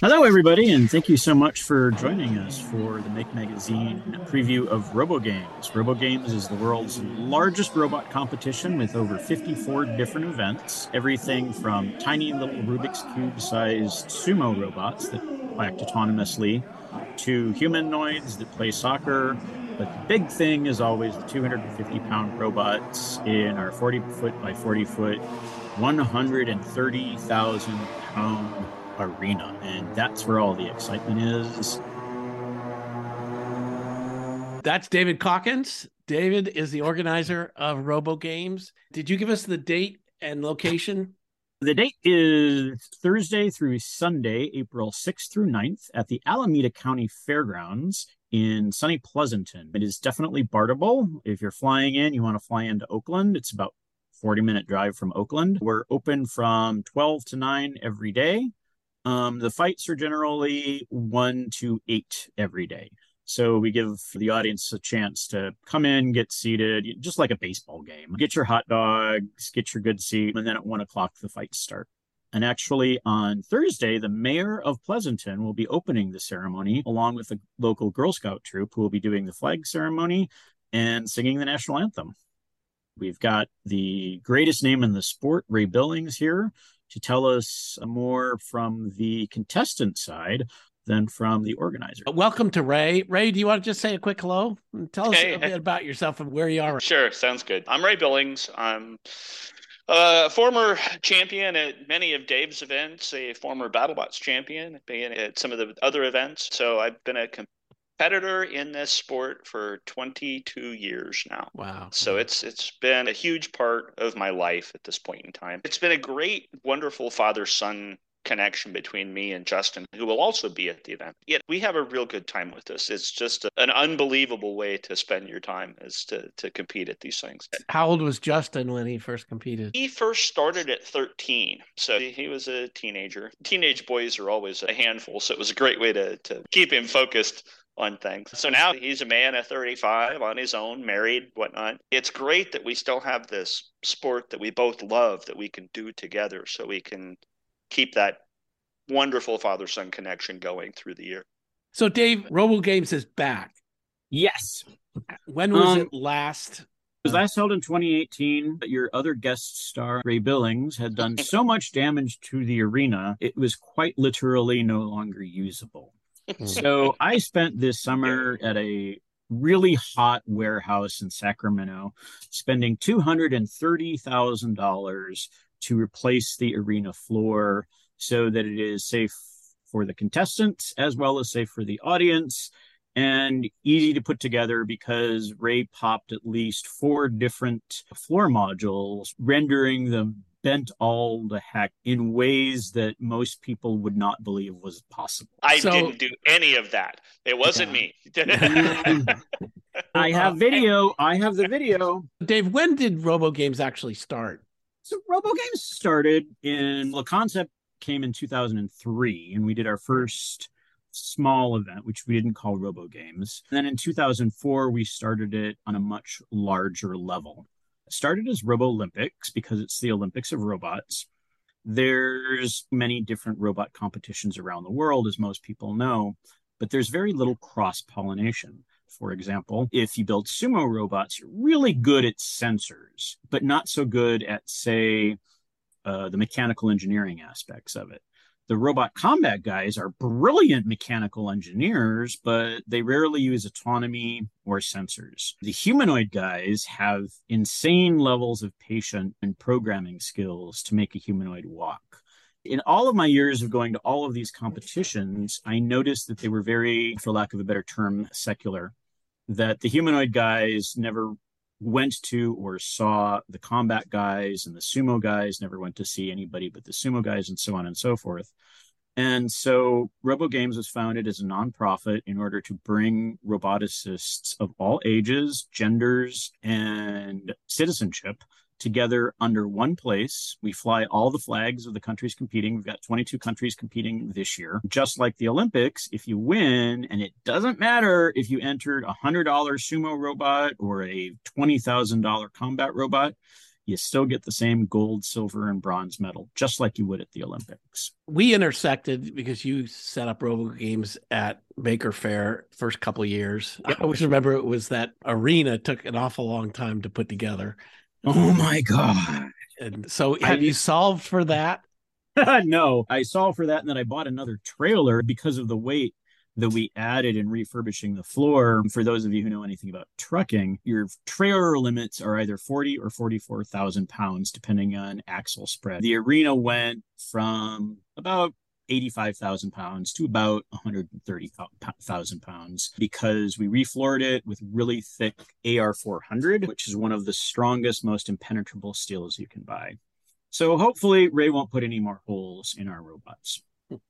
Hello, everybody, and thank you so much for joining us for the Make Magazine preview of RoboGames. RoboGames is the world's largest robot competition with over 54 different events. Everything from tiny little Rubik's Cube sized sumo robots that act autonomously to humanoids that play soccer. But the big thing is always the 250 pound robots in our 40 foot by 40 foot, 130,000 pound arena. And that's where all the excitement is. That's David Calkins. David is the organizer of Robo Games. Did you give us the date and location? The date is Thursday through Sunday, April 6th through 9th at the Alameda County Fairgrounds in sunny Pleasanton. It is definitely BARTable. If you're flying in, you want to fly into Oakland. It's about 40 minute drive from Oakland. We're open from 12 to 9 every day. Um, the fights are generally one to eight every day. So we give the audience a chance to come in, get seated, just like a baseball game. Get your hot dogs, get your good seat, and then at one o'clock the fights start. And actually, on Thursday, the mayor of Pleasanton will be opening the ceremony along with the local Girl Scout troop who will be doing the flag ceremony and singing the national anthem. We've got the greatest name in the sport, Ray Billings, here to tell us more from the contestant side than from the organizer. Uh, welcome to Ray. Ray, do you want to just say a quick hello? And tell us hey, a bit about yourself and where you are. Sure, sounds good. I'm Ray Billings. I'm uh, a former champion at many of Dave's events, a former BattleBots champion, being at some of the other events. So I've been a competitor in this sport for 22 years now. Wow. So it's it's been a huge part of my life at this point in time. It's been a great wonderful father-son connection between me and Justin, who will also be at the event. Yet we have a real good time with this. It's just a, an unbelievable way to spend your time is to to compete at these things. How old was Justin when he first competed? He first started at 13. So he was a teenager. Teenage boys are always a handful, so it was a great way to to keep him focused on things. So now he's a man at 35 on his own, married, whatnot. It's great that we still have this sport that we both love that we can do together so we can keep that wonderful father son connection going through the year. So, Dave, Robo Games is back. Yes. When was um, it last? It was last held in 2018. Your other guest star, Ray Billings, had done so much damage to the arena, it was quite literally no longer usable. Mm. so I spent this summer at a really hot warehouse in Sacramento, spending $230,000 to replace the arena floor so that it is safe for the contestants as well as safe for the audience and easy to put together because Ray popped at least four different floor modules, rendering them bent all the heck in ways that most people would not believe was possible. I so, didn't do any of that. It wasn't yeah. me. I have video. I have the video. Dave, when did Robo Games actually start? So Robo Games started in the concept came in 2003 and we did our first small event, which we didn't call Robo Games. And then in 2004, we started it on a much larger level. Started as Robo Olympics because it's the Olympics of robots. There's many different robot competitions around the world, as most people know, but there's very little cross pollination. For example, if you build sumo robots, you're really good at sensors, but not so good at, say, uh, the mechanical engineering aspects of it. The robot combat guys are brilliant mechanical engineers, but they rarely use autonomy or sensors. The humanoid guys have insane levels of patient and programming skills to make a humanoid walk. In all of my years of going to all of these competitions, I noticed that they were very, for lack of a better term, secular. That the humanoid guys never went to or saw the combat guys and the sumo guys, never went to see anybody but the sumo guys, and so on and so forth. And so Robo Games was founded as a nonprofit in order to bring roboticists of all ages, genders, and citizenship together under one place. We fly all the flags of the countries competing. We've got 22 countries competing this year. Just like the Olympics, if you win, and it doesn't matter if you entered a $100 sumo robot or a $20,000 combat robot, you still get the same gold, silver, and bronze medal, just like you would at the Olympics. We intersected because you set up Robo Games at Maker Faire first couple years. Yep. I always remember it was that arena took an awful long time to put together. Oh my god! And so, have I, you solved for that? no, I solved for that, and then I bought another trailer because of the weight that we added in refurbishing the floor. For those of you who know anything about trucking, your trailer limits are either 40 or 44,000 pounds, depending on axle spread. The arena went from about 85,000 pounds to about 130,000 pounds because we refloored it with really thick AR400, which is one of the strongest, most impenetrable steels you can buy. So hopefully, Ray won't put any more holes in our robots.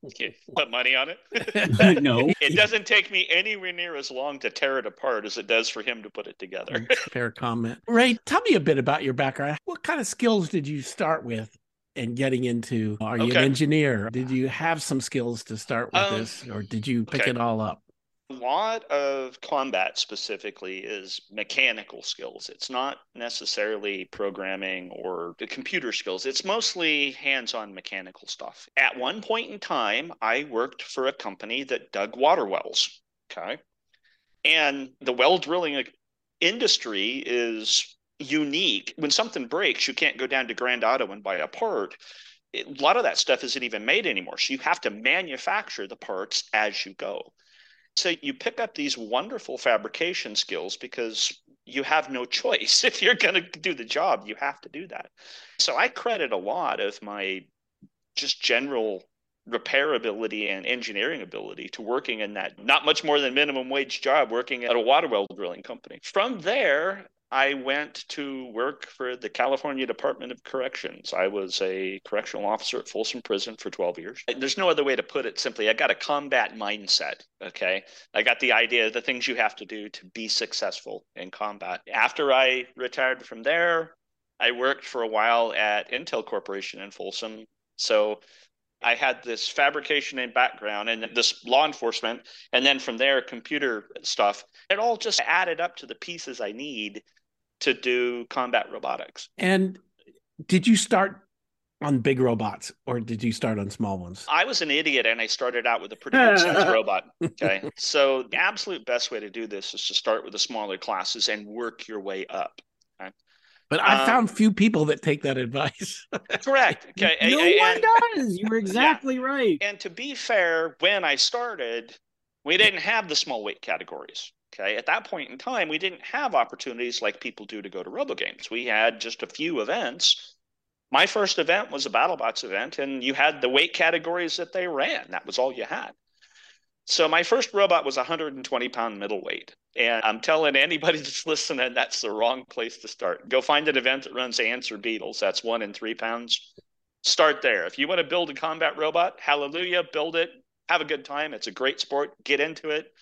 Okay. Put money on it? no. It doesn't take me anywhere near as long to tear it apart as it does for him to put it together. Fair comment. Ray, tell me a bit about your background. What kind of skills did you start with in getting into? Are you okay. an engineer? Did you have some skills to start with um, this, or did you pick okay. it all up? A lot of combat specifically is mechanical skills. It's not necessarily programming or the computer skills. It's mostly hands on mechanical stuff. At one point in time, I worked for a company that dug water wells. Okay. And the well drilling industry is unique. When something breaks, you can't go down to Grand Auto and buy a part. a lot of that stuff isn't even made anymore. So you have to manufacture the parts as you go. So you pick up these wonderful fabrication skills because you have no choice. If you're going to do the job, you have to do that. So I credit a lot of my just general repairability and engineering ability to working in that not much more than minimum wage job working at a water well drilling company. From there, I went to work for the California Department of Corrections. I was a correctional officer at Folsom Prison for 12 years. There's no other way to put it simply. I got a combat mindset. Okay. I got the idea of the things you have to do to be successful in combat. After I retired from there, I worked for a while at Intel Corporation in Folsom. So I had this fabrication and background and this law enforcement, and then from there, computer stuff. It all just added up to the pieces I need to do combat robotics. And did you start on big robots or did you start on small ones? I was an idiot and I started out with a pretty good sized robot. Okay. So the absolute best way to do this is to start with the smaller classes and work your way up. But I um, found few people that take that advice. correct. Okay. No and, one does. You're exactly yeah. right. And to be fair, when I started, we didn't have the small weight categories. Okay, at that point in time, we didn't have opportunities like people do to go to RoboGames. We had just a few events. My first event was a BattleBots event, and you had the weight categories that they ran. That was all you had. So my first robot was 120 pound middleweight. And I'm telling anybody that's listening, that's the wrong place to start. Go find an event that runs ants or beetles. That's one and three pounds. Start there. If you want to build a combat robot, hallelujah, build it. Have a good time. It's a great sport. Get into it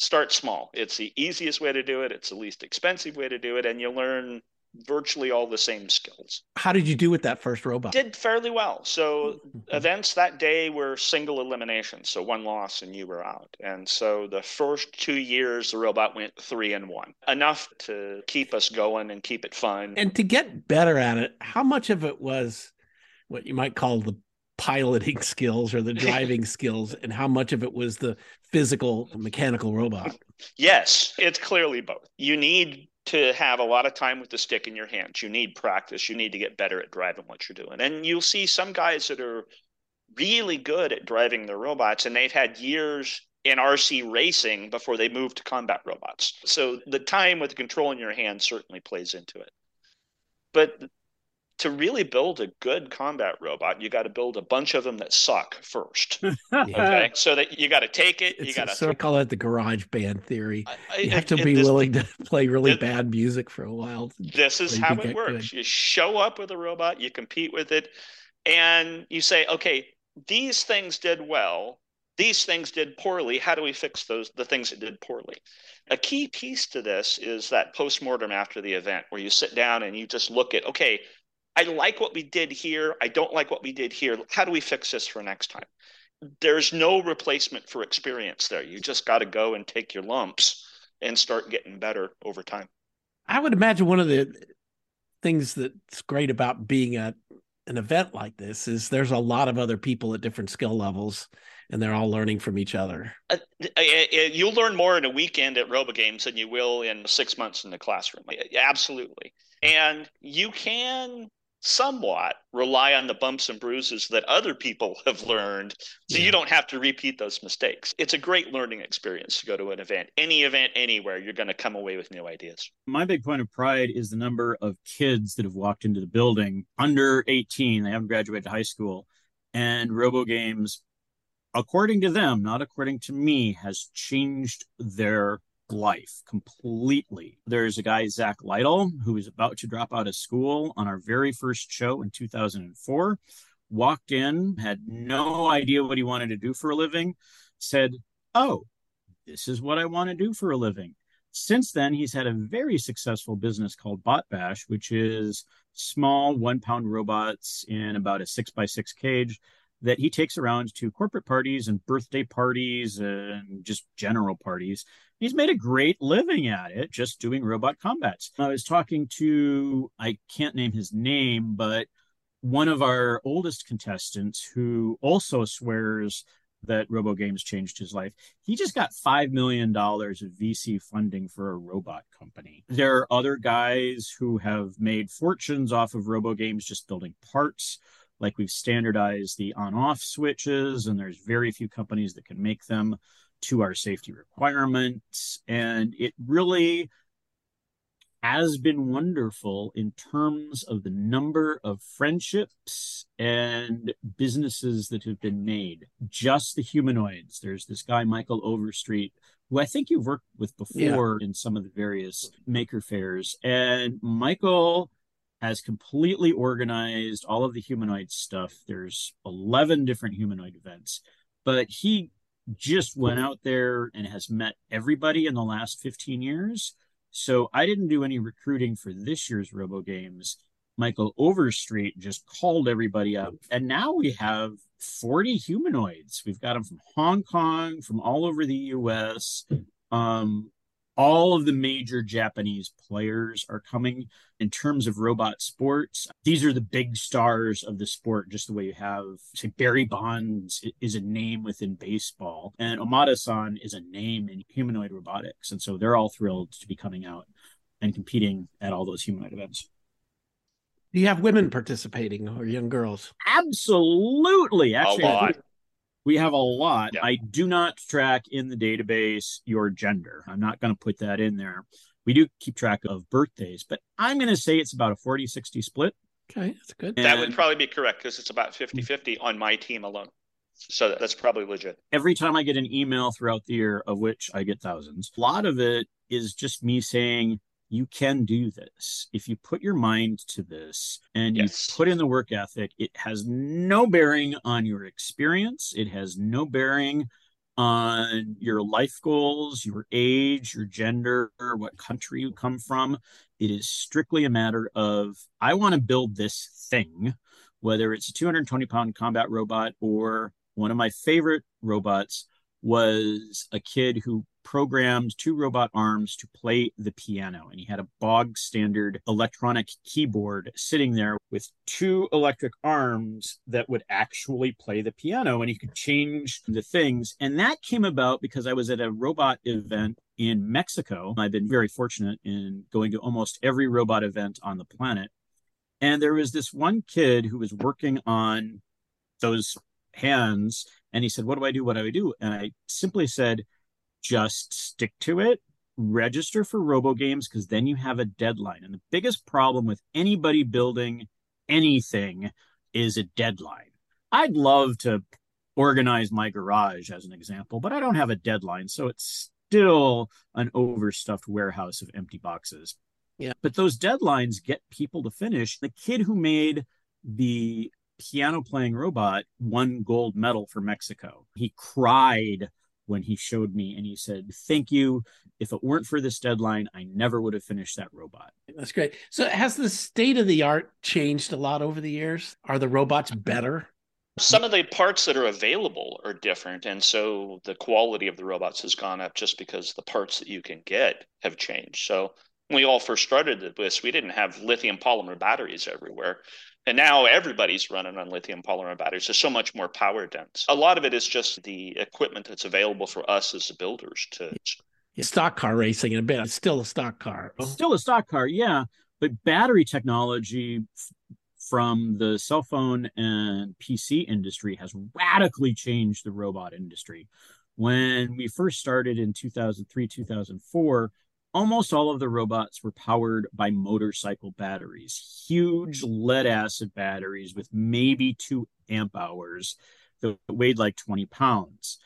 start small. It's the easiest way to do it. It's the least expensive way to do it, and you learn virtually all the same skills. How did you do with that first robot? Did fairly well. So mm-hmm. events that day were single elimination, so one loss and you were out. And so the first two years the robot went three and one, enough to keep us going and keep it fun. And to get better at it, how much of it was what you might call the piloting skills or the driving skills and how much of it was the physical mechanical robot yes it's clearly both you need to have a lot of time with the stick in your hands you need practice you need to get better at driving what you're doing and you'll see some guys that are really good at driving their robots and they've had years in RC racing before they move to combat robots. So the time with the control in your hand certainly plays into it. But to really build a good combat robot, you got to build a bunch of them that suck first. okay, so that you got to take it. It's you got to so call it the garage band theory. I, you have to be this, willing to play really this, bad music for a while. This is how it works. Good. You show up with a robot, you compete with it, and you say, okay, these things did well. These things did poorly. How do we fix those the things that did poorly? A key piece to this is that post-mortem after the event where you sit down and you just look at, okay, I like what we did here. I don't like what we did here. How do we fix this for next time? There's no replacement for experience there. You just got to go and take your lumps and start getting better over time. I would imagine one of the things that's great about being at an event like this is there's a lot of other people at different skill levels and they're all learning from each other. Uh, uh, uh you'll learn more in a weekend at RoboGames than you will in six months in the classroom. Absolutely. And you can somewhat rely on the bumps and bruises that other people have learned so yeah. you don't have to repeat those mistakes it's a great learning experience to go to an event any event anywhere you're going to come away with new ideas my big point of pride is the number of kids that have walked into the building under 18 they haven't graduated high school and robo games according to them not according to me has changed their life completely. There's a guy, Zach Lytle, who was about to drop out of school on our very first show in 2004. Walked in, had no idea what he wanted to do for a living, said, Oh, this is what I want to do for a living. Since then, he's had a very successful business called BotBash, which is small one pound robots in about a six by six cage that he takes around to corporate parties and birthday parties and just general parties. He's made a great living at it, just doing robot combats. I was talking to, I can't name his name, but one of our oldest contestants who also swears that Robo Games changed his life. He just got $5 million of VC funding for a robot company. There are other guys who have made fortunes off of Robo Games just building parts like we've standardized the on off switches and there's very few companies that can make them to our safety requirements and it really has been wonderful in terms of the number of friendships and businesses that have been made. Just the humanoids. There's this guy, Michael Overstreet, who I think you've worked with before yeah. in some of the various maker fairs. And Michael has completely organized all of the humanoid stuff. There's 11 different humanoid events, but he just went out there and has met everybody in the last 15 years. So I didn't do any recruiting for this year's Robo Games. Michael Overstreet just called everybody up. And now we have 40 humanoids. We've got them from Hong Kong, from all over the US. Um, all of the major Japanese players are coming in terms of robot sports. These are the big stars of the sport, just the way you have, say, Barry Bonds is a name within baseball, and Omada san is a name in humanoid robotics. And so they're all thrilled to be coming out and competing at all those humanoid events. Do you have women participating or young girls? Absolutely. Actually, a lot. We have a lot. Yeah. I do not track in the database your gender. I'm not going to put that in there. We do keep track of birthdays, but I'm going to say it's about a 40 60 split. Okay, that's good. And that would probably be correct because it's about 50 50 on my team alone. So that's probably legit. Every time I get an email throughout the year, of which I get thousands, a lot of it is just me saying, you can do this. If you put your mind to this and yes. you put in the work ethic, it has no bearing on your experience. It has no bearing on your life goals, your age, your gender, what country you come from. It is strictly a matter of, I want to build this thing, whether it's a 220 pound combat robot or one of my favorite robots was a kid who programmed two robot arms to play the piano. And he had a bog standard electronic keyboard sitting there with two electric arms that would actually play the piano. And he could change the things. And that came about because I was at a robot event in Mexico. I've been very fortunate in going to almost every robot event on the planet. And there was this one kid who was working on those hands. And he said, What do I do? What do I do? And I simply said, just stick to it. Register for robo games because then you have a deadline. And the biggest problem with anybody building anything is a deadline. I'd love to organize my garage as an example but i don't have a deadline so it's still an overstuffed warehouse of empty boxes. Yeah. But those deadlines get people to finish. The kid who made the piano playing robot won gold medal for mexico. He cried when he showed me and he said, Thank you. If it weren't for this deadline, I never would have finished that robot. That's great. So, has the state of the art changed a lot over the years? Are the robots better? Some of the parts that are available are different. And so the quality of the robots has gone up just because the parts that you can get have changed. So, When we all first started this, we didn't have lithium polymer batteries everywhere. And now everybody's running on lithium polymer batteries. They're so much more power dense. A lot of it is just the equipment that's available for us as the builders to. Yeah, stock car racing in a bit. It's still a stock car. Still a stock car, yeah. But battery technology from the cell phone and PC industry has radically changed the robot industry. When we first started in 2003, 2004, almost all of the robots were powered by motorcycle batteries, huge hmm. lead acid batteries with maybe two amp hours that weighed like 20 pounds.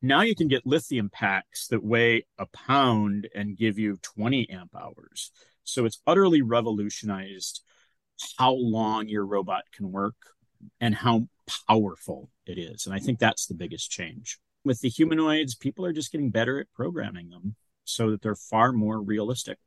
Now you can get lithium packs that weigh a pound and give you 20 amp hours. So it's utterly revolutionized how long your robot can work and how powerful it is. And I think that's the biggest change. With the humanoids, people are just getting better at programming them so that they're far more realistic.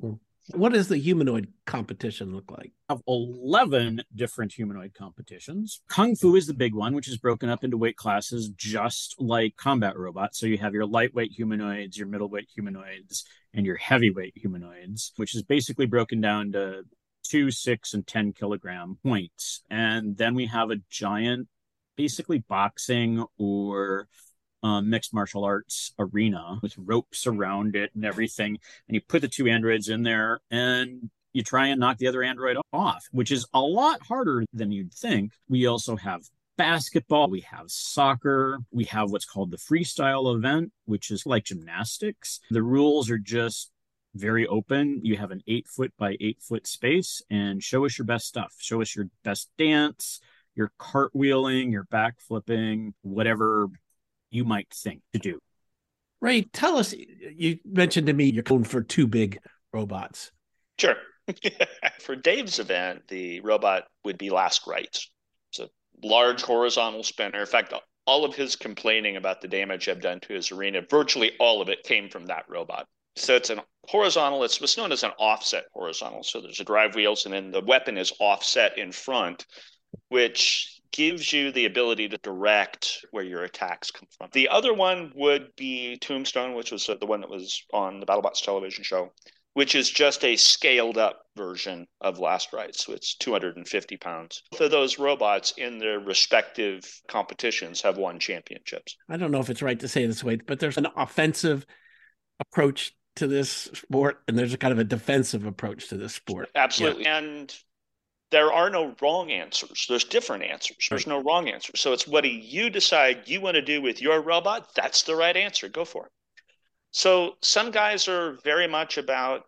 Hmm. What does the humanoid competition look like? Of 11 different humanoid competitions. Kung Fu is the big one, which is broken up into weight classes, just like combat robots. So you have your lightweight humanoids, your middleweight humanoids, and your heavyweight humanoids, which is basically broken down to two, six, and 10 kilogram points. And then we have a giant, basically boxing or um, mixed martial arts arena with ropes around it and everything. And you put the two androids in there and you try and knock the other android off, which is a lot harder than you'd think. We also have basketball, we have soccer, we have what's called the freestyle event, which is like gymnastics. The rules are just very open. You have an eight foot by eight foot space and show us your best stuff. Show us your best dance, your cartwheeling, your back flipping, whatever you might think to do. Ray, tell us. You mentioned to me you're going for two big robots. Sure. for Dave's event, the robot would be Last Rites. It's a large horizontal spinner. In fact, all of his complaining about the damage I've done to his arena, virtually all of it came from that robot. So it's an horizontal, it's what's known as an offset horizontal. So there's a drive wheels and then the weapon is offset in front, which gives you the ability to direct where your attacks come from. The other one would be Tombstone, which was uh, the one that was on the BattleBots television show, which is just a scaled up version of Last Rites. So it's 250 pounds. Both of those robots in their respective competitions have won championships. I don't know if it's right to say this way, but there's an offensive approach to this sport and there's a kind of a defensive approach to this sport. Absolutely. Yeah. And there are no wrong answers. There's different answers. There's no wrong answers. So it's what do you decide you want to do with your robot? That's the right answer. Go for it. So some guys are very much about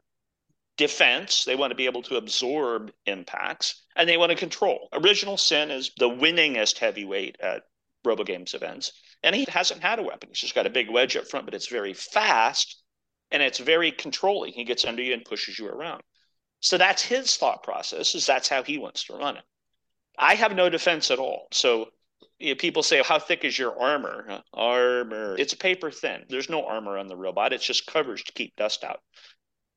defense. They want to be able to absorb impacts and they want to control. Original Sin is the winningest heavyweight at RoboGames events. And he hasn't had a weapon. He's just got a big wedge up front, but it's very fast and it's very controlling. He gets under you and pushes you around. So that's his thought process, is that's how he wants to run it. I have no defense at all. So you know, people say, How thick is your armor? Armor. It's paper thin. There's no armor on the robot. It's just covers to keep dust out.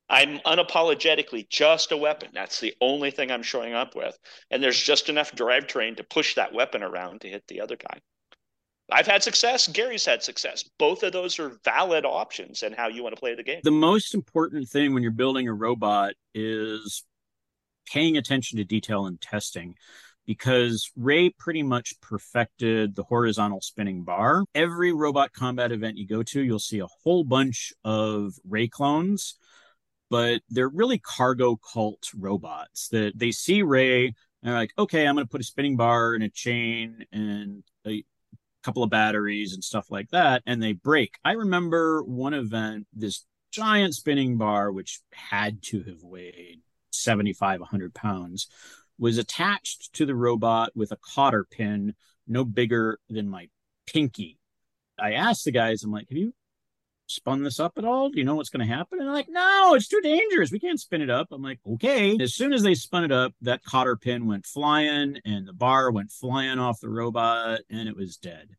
I'm unapologetically just a weapon. That's the only thing I'm showing up with. And there's just enough drivetrain to push that weapon around to hit the other guy. I've had success. Gary's had success. Both of those are valid options and how you want to play the game. The most important thing when you're building a robot is paying attention to detail and testing because Ray pretty much perfected the horizontal spinning bar. Every robot combat event you go to, you'll see a whole bunch of Ray clones, but they're really cargo cult robots that they see Ray and they're like, okay, I'm going to put a spinning bar and a chain and a couple of batteries and stuff like that, and they break. I remember one event, this giant spinning bar, which had to have weighed 75, 100 pounds, was attached to the robot with a cotter pin no bigger than my pinky. I asked the guys, I'm like, have you spun this up at all? Do you know what's going to happen? And they're like, no, it's too dangerous. We can't spin it up. I'm like, okay. As soon as they spun it up, that cotter pin went flying and the bar went flying off the robot and it was dead.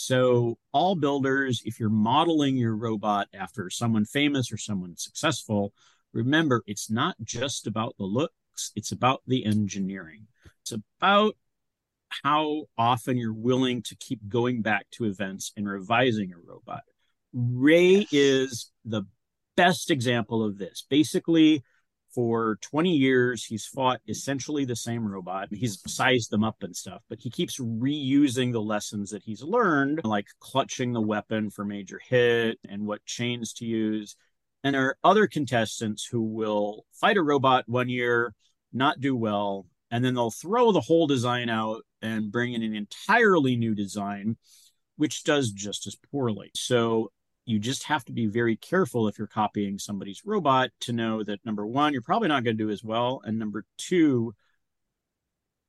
So, all builders, if you're modeling your robot after someone famous or someone successful, remember it's not just about the looks, it's about the engineering. It's about how often you're willing to keep going back to events and revising a robot. Ray is the best example of this. Basically, for 20 years, he's fought essentially the same robot. He's sized them up and stuff, but he keeps reusing the lessons that he's learned, like clutching the weapon for major hit and what chains to use. And there are other contestants who will fight a robot one year, not do well, and then they'll throw the whole design out and bring in an entirely new design, which does just as poorly. So you just have to be very careful if you're copying somebody's robot to know that number one, you're probably not going to do as well. And number two,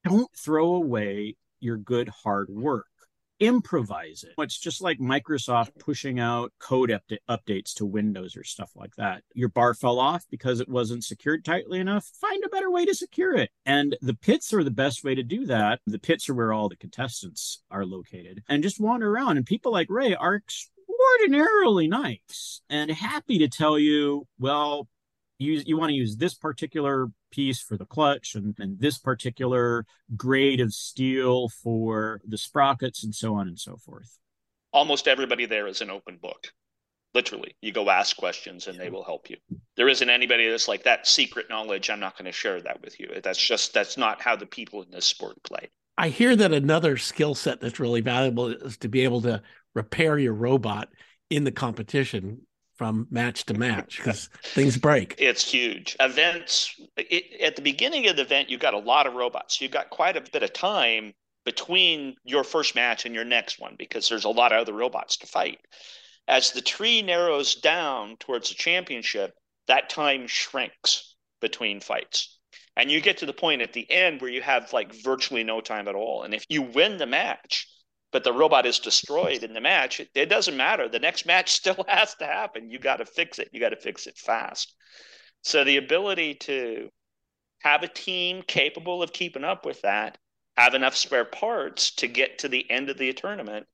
don't throw away your good hard work. Improvise it. It's just like Microsoft pushing out code up- updates to Windows or stuff like that. Your bar fell off because it wasn't secured tightly enough. Find a better way to secure it. And the pits are the best way to do that. The pits are where all the contestants are located. And just wander around. And people like Ray are extraordinarily nice and happy to tell you, well, you, you want to use this particular piece for the clutch and, and this particular grade of steel for the sprockets and so on and so forth. Almost everybody there is an open book. Literally, you go ask questions and they will help you. There isn't anybody that's like that secret knowledge. I'm not going to share that with you. That's just, that's not how the people in this sport play. I hear that another skill set that's really valuable is to be able to repair your robot in the competition from match to match because things break. It's huge. Events it, at the beginning of the event, you've got a lot of robots. You've got quite a bit of time between your first match and your next one because there's a lot of other robots to fight. As the tree narrows down towards the championship, that time shrinks between fights. And you get to the point at the end where you have like virtually no time at all. And if you win the match, but the robot is destroyed in the match, it, it doesn't matter. The next match still has to happen. You got to fix it. You got to fix it fast. So the ability to have a team capable of keeping up with that, have enough spare parts to get to the end of the tournament,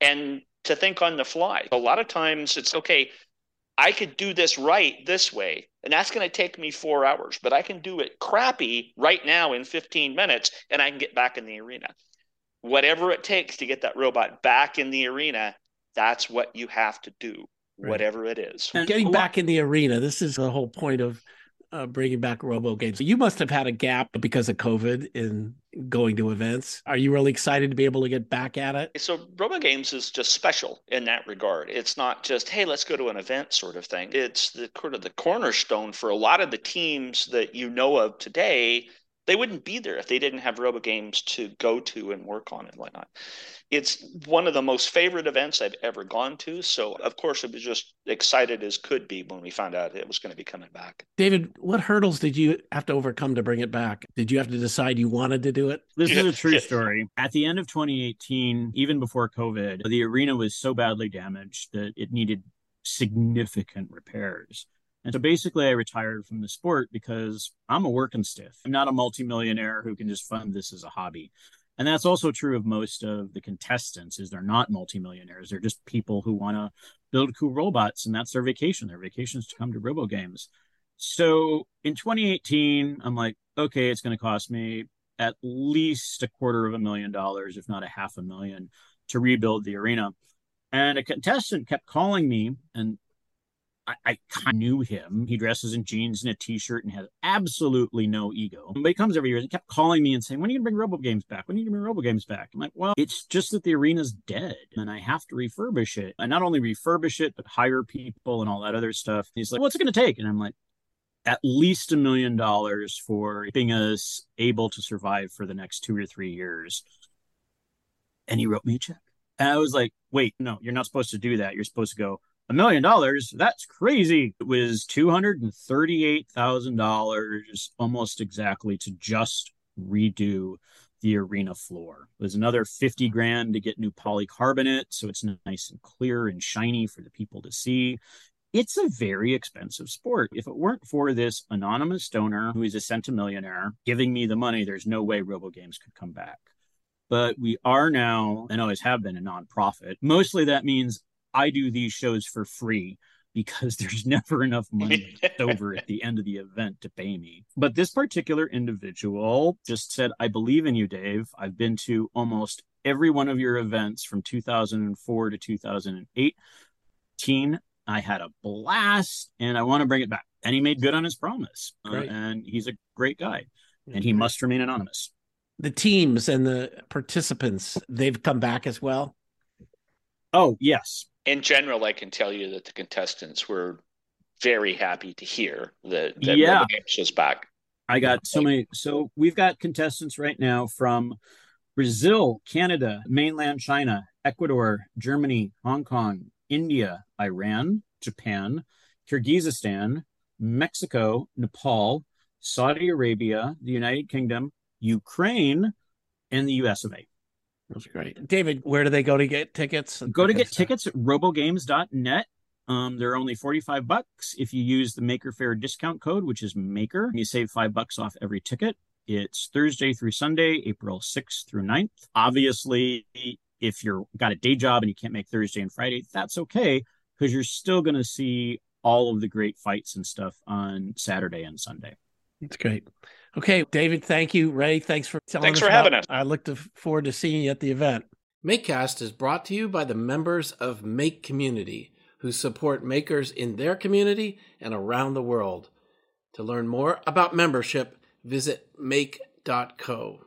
and to think on the fly. A lot of times it's okay, I could do this right this way, and that's going to take me four hours, but I can do it crappy right now in 15 minutes, and I can get back in the arena whatever it takes to get that robot back in the arena, that's what you have to do, right. whatever it is. And Getting back in the arena, this is the whole point of uh, bringing back robo games. You must have had a gap because of COVID in going to events. Are you really excited to be able to get back at it? So, robo games is just special in that regard. It's not just hey, let's go to an event sort of thing. It's the sort of the cornerstone for a lot of the teams that you know of today they wouldn't be there if they didn't have robo games to go to and work on and whatnot. It's one of the most favorite events I've ever gone to. So, of course, I was just excited as could be when we found out it was going to be coming back. David, what hurdles did you have to overcome to bring it back? Did you have to decide you wanted to do it? This is a true story. At the end of 2018, even before COVID, the arena was so badly damaged that it needed significant repairs. And so basically, I retired from the sport because I'm a working stiff. I'm not a multimillionaire who can just fund this as a hobby. And that's also true of most of the contestants is they're not multimillionaires. They're just people who want to build cool robots and that's their vacation. Their vacations to come to Robo Games. So in 2018, I'm like, okay, it's going to cost me at least a quarter of a million dollars, if not a half a million, to rebuild the arena. And a contestant kept calling me and I, I kind of knew him. He dresses in jeans and a t-shirt and has absolutely no ego. But he comes every year and he kept calling me and saying, when are you going to bring Robo Games back? When are you going to bring Robo Games back? I'm like, well, it's just that the arena's dead and I have to refurbish it. And not only refurbish it, but hire people and all that other stuff. And he's like, what's it going to take? And I'm like, at least a million dollars for being us able to survive for the next two or three years. And he wrote me a check. And I was like, wait, no, you're not supposed to do that. You're supposed to go, a million dollars that's crazy it was $238000 almost exactly to just redo the arena floor it was another 50 grand to get new polycarbonate so it's nice and clear and shiny for the people to see it's a very expensive sport. If it weren't for this anonymous donor who is a centimillionaire giving me the money, there's no way RoboGames could come back. But we are now, and always have been, a nonprofit. Mostly that means I do these shows for free because there's never enough money left over at the end of the event to pay me. But this particular individual just said, I believe in you, Dave. I've been to almost every one of your events from 2004 to 2018. I had a blast and I want to bring it back. And he made good on his promise. Uh, and he's a great guy. And he must remain anonymous. The teams and the participants, they've come back as well. Oh, yes. In general, I can tell you that the contestants were very happy to hear that, that yeah. was back. I got so many. So we've got contestants right now from Brazil, Canada, mainland China, Ecuador, Germany, Hong Kong, India, Iran, Japan, Kyrgyzstan, Mexico, Nepal, Saudi Arabia, the United Kingdom, Ukraine, and the US of A. That's great. David, where do they go to get tickets? Go to get stuff? tickets at robogames.net. Um, they're only 45 bucks if you use the Maker Faire discount code, which is Maker. You save five bucks off every ticket. It's Thursday through Sunday, April 6th through 9th. Obviously, if you're got a day job and you can't make Thursday and Friday, that's okay because you're still going to see all of the great fights and stuff on Saturday and Sunday. That's great. Okay, David, thank you. Ray, thanks for telling thanks us. for having us. I look forward to seeing you at the event. MakeCast is brought to you by the members of Make Community who support makers in their community and around the world. To learn more about membership, visit make.co.